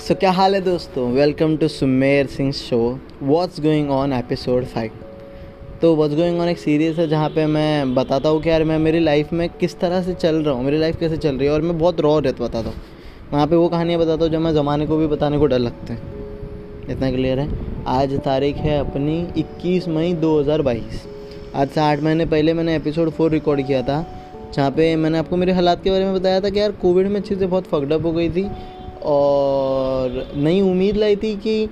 सो क्या हाल है दोस्तों welcome to Sumer Singh show what's going on episode five तो व्हाट्स गोइंग ऑन एक सीरीज़ है जहाँ पे मैं बताता हूँ कि यार मैं मेरी लाइफ में किस तरह से चल रहा हूँ, मेरी लाइफ कैसे चल रही है और मैं बहुत रॉ रहता बताता हूँ। वहाँ पे वो कहानियाँ बताता हूँ जब मैं ज़माने को भी बताने को डर लगते हैं। इतना क्लियर है? आज तारीख है अपनी 21 मई 2022 आज से आठ महीने पहले मैंने एपिसोड फोर रिकॉर्ड किया था, जहाँ पे मैंने आपको मेरे हालात के बारे में बताया था कि यार कोविड में चीज़ें बहुत फकडअप हो गई थी। और नई उम्मीद लाई थी कि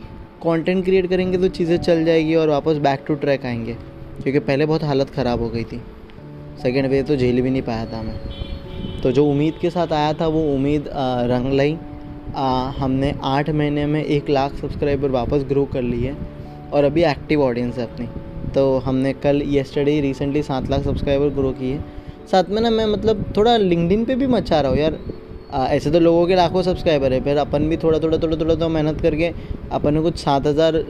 कंटेंट क्रिएट करेंगे तो चीज़ें चल जाएगी और वापस बैक टू ट्रैक आएँगे, क्योंकि पहले बहुत हालत ख़राब हो गई थी। सेकेंड वे तो झेल भी नहीं पाया था मैं। तो जो उम्मीद के साथ आया था, वो उम्मीद रंग लाई। हमने आठ महीने में एक लाख सब्सक्राइबर वापस ग्रो कर ली है और अभी एक्टिव ऑडियंस है अपनी। तो हमने कल येस्टरडे रिसेंटली सात लाख सब्सक्राइबर ग्रो किए। साथ में ना मैं मतलब थोड़ा लिंकडिन पे भी मचा रहा हूँ यार। आ, ऐसे तो लोगों के लाखों सब्सक्राइबर है फिर अपन भी थोड़ा थोड़ा थोड़ा थोड़ा तो मेहनत करके अपन ने कुछ सात हज़ार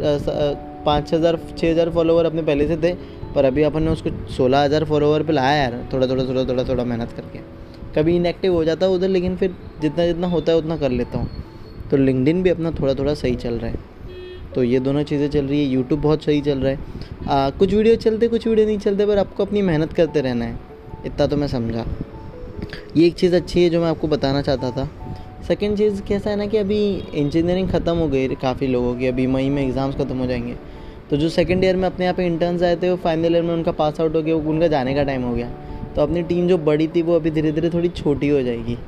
पाँच हज़ार छः हज़ार फॉलोवर अपने पहले से थे पर अभी अपन ने उसको सोलह हज़ार फॉलोवर पे लाया यार थोड़ा थोड़ा थोड़ा थोड़ा थोड़ा मेहनत करके। कभी इनएक्टिव हो जाता है उधर लेकिन फिर जितना जितना होता है उतना कर लेता हूँ। तो लिंकडिन भी अपना थोड़ा थोड़ा सही चल रहा है। तो ये दोनों चीज़ें चल रही है यूट्यूब बहुत सही चल रहा है। आ, कुछ वीडियो चलते कुछ वीडियो नहीं चलते पर आपको अपनी मेहनत करते रहना है इतना तो मैं समझा। ये एक चीज़ अच्छी है जो मैं आपको बताना चाहता था। सेकेंड चीज़ कैसा है ना कि अभी इंजीनियरिंग ख़त्म हो गई काफ़ी लोगों की, अभी मई में एग्ज़ाम्स ख़त्म हो जाएँगे। तो जो सेकेंड ईयर में अपने यहाँ पे इंटर्न्स आए थे, वो फाइनल ईयर में उनका पास आउट हो गया उनका जाने का टाइम हो गया। तो अपनी टीम जो बड़ी थी, वो अभी धीरे धीरे थोड़ी छोटी हो जाएगी।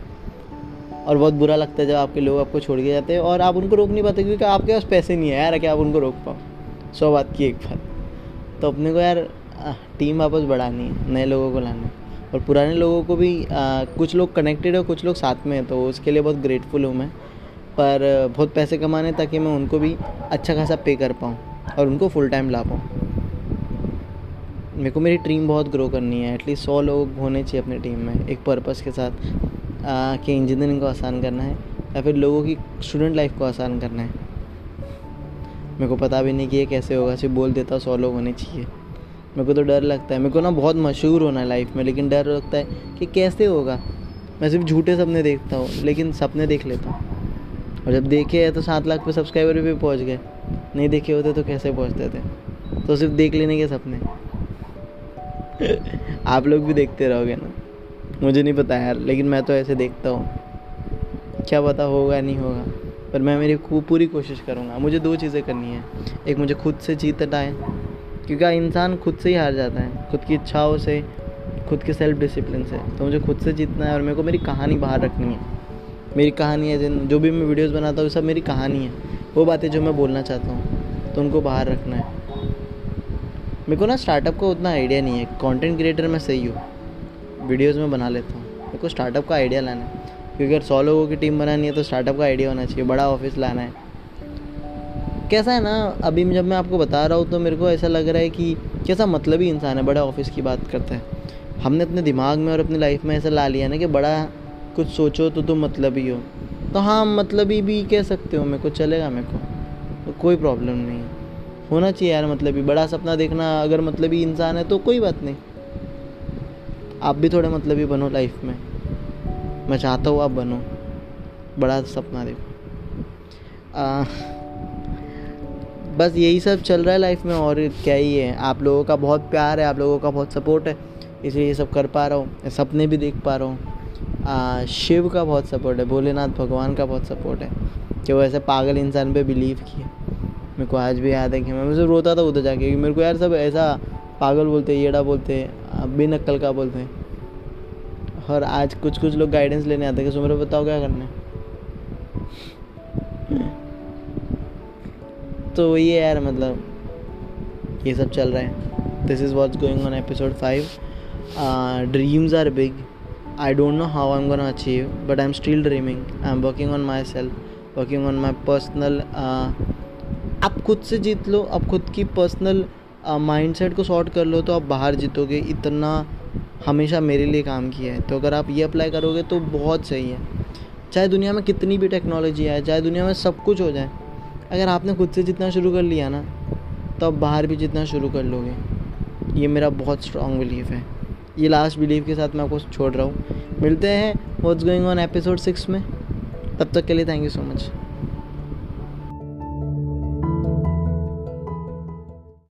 और बहुत बुरा लगता है जब आपके लोग आपको छोड़ के जाते हैं और आप उनको रोक नहीं पाते क्योंकि आपके पास पैसे नहीं है यार, कि आप उनको रोक पाओ। सौ बात की एक बात। तो अपने को यार टीम वापस बढ़ानी है, नए लोगों को लाना है। और पुराने लोगों को भी आ, कुछ लोग कनेक्टेड है कुछ लोग साथ में हैं तो उसके लिए बहुत ग्रेटफुल हूँ मैं। पर बहुत पैसे कमाने ताकि मैं उनको भी अच्छा खासा पे कर पाऊँ और उनको फुल टाइम ला पाऊँ। मेरे को मेरी टीम बहुत ग्रो करनी है। एटलीस्ट सौ लोग होने चाहिए अपनी टीम में एक पर्पज़ के साथ आ, कि इंजीनियरिंग को आसान करना है या फिर लोगों की स्टूडेंट लाइफ को आसान करना है। मेरे को पता भी नहीं कि ये कैसे होगा सिर्फ़ बोल देता सौ लोग होने चाहिए। मेरे को तो डर लगता है। मेरे को ना बहुत मशहूर होना है लाइफ में, लेकिन डर लगता है कि कैसे होगा। मैं सिर्फ़ झूठे सपने देखता हूँ, लेकिन सपने देख लेता हूँ। और जब देखे है तो सात लाख पे सब्सक्राइबर भी पहुँच गए। नहीं देखे होते तो कैसे पहुँचते थे? तो सिर्फ़ देख लेने के सपने। आप लोग भी देखते रहोगे ना। मुझे नहीं पता यार, लेकिन मैं तो ऐसे देखता हूँ। क्या पता होगा, नहीं होगा। पर मैं मेरी पूरी कोशिश करूँगा। मुझे दो चीज़ें करनी है। एक मुझे खुद से जीत हटाए क्योंकि इंसान खुद से ही हार जाता है, खुद की इच्छाओं से, खुद के सेल्फ डिसिप्लिन से। तो मुझे खुद से जीतना है और मेरे को मेरी कहानी बाहर रखनी है। मेरी कहानी है जो भी मैं वीडियोस बनाता हूँ सब मेरी कहानी है। वो बातें जो मैं बोलना चाहता हूँ तो उनको बाहर रखना है। मेरे को ना स्टार्टअप का उतना आइडिया नहीं है। कंटेंट क्रिएटर मैं सही हूँ। वीडियोस में बना लेता हूँ। मेरे को स्टार्टअप का आइडिया लाना है। क्योंकि अगर सौ लोगों की टीम बनानी है तो स्टार्टअप का आइडिया होना चाहिए। बड़ा ऑफ़िस लाना है। कैसा है ना अभी जब मैं आपको बता रहा हूँ तो मेरे को ऐसा लग रहा है कि कैसा मतलब ही इंसान है बड़ा ऑफ़िस की बात करता है। हमने अपने दिमाग में और अपनी लाइफ में ऐसा ला लिया ना कि बड़ा कुछ सोचो तो तुम मतलब ही हो। तो हाँ मतलब ही भी कह सकते हो मेरे को चलेगा मेरे को। तो कोई प्रॉब्लम नहीं है। होना चाहिए यार मतलब ही बड़ा सपना देखना अगर मतलब ही इंसान है तो कोई बात नहीं। आप भी थोड़े मतलब ही बनो लाइफ में। मैं चाहता हूँ आप बनो। बड़ा सपना देखो। आ, बस यही सब चल रहा है लाइफ में और क्या ही है। आप लोगों का बहुत प्यार है, आप लोगों का बहुत सपोर्ट है, इसलिए ये सब कर पा रहा हूँ। सपने भी देख पा रहा हूँ। शिव का बहुत सपोर्ट है, भोलेनाथ भगवान का बहुत सपोर्ट है। कि वो ऐसे पागल इंसान पे बिलीव किए मेरे को आज भी याद है कि मैं मुझे रोता था उधर जाके मेरे को यार सब ऐसा पागल बोलते, येड़ा बोलते बिन अक्ल का बोलते। और आज कुछ कुछ लोग गाइडेंस लेने आते हैं, कि सुमर बताओ क्या करना है? तो ये यार मतलब ये सब चल रहा है। This is what's going on episode five dreams are big I don't know how I am gonna achieve but I am still dreaming I am working on myself working on my personal आप खुद से जीत लो, आप खुद की personal mindset को sort कर लो तो आप बाहर जीतोगे। इतना हमेशा मेरे लिए काम किया है। तो अगर आप ये अप्लाई करोगे तो बहुत सही है। चाहे दुनिया में कितनी भी टेक्नोलॉजी आए, चाहे दुनिया में सब कुछ हो जाए अगर आपने खुद से जितना शुरू कर लिया ना तो आप बाहर भी जितना शुरू कर लोगे। ये मेरा बहुत स्ट्रॉन्ग बिलीफ है। ये लास्ट बिलीफ के साथ मैं आपको छोड़ रहा हूँ। मिलते हैं what's going on episode six में। तब तक के लिए थैंक यू सो मच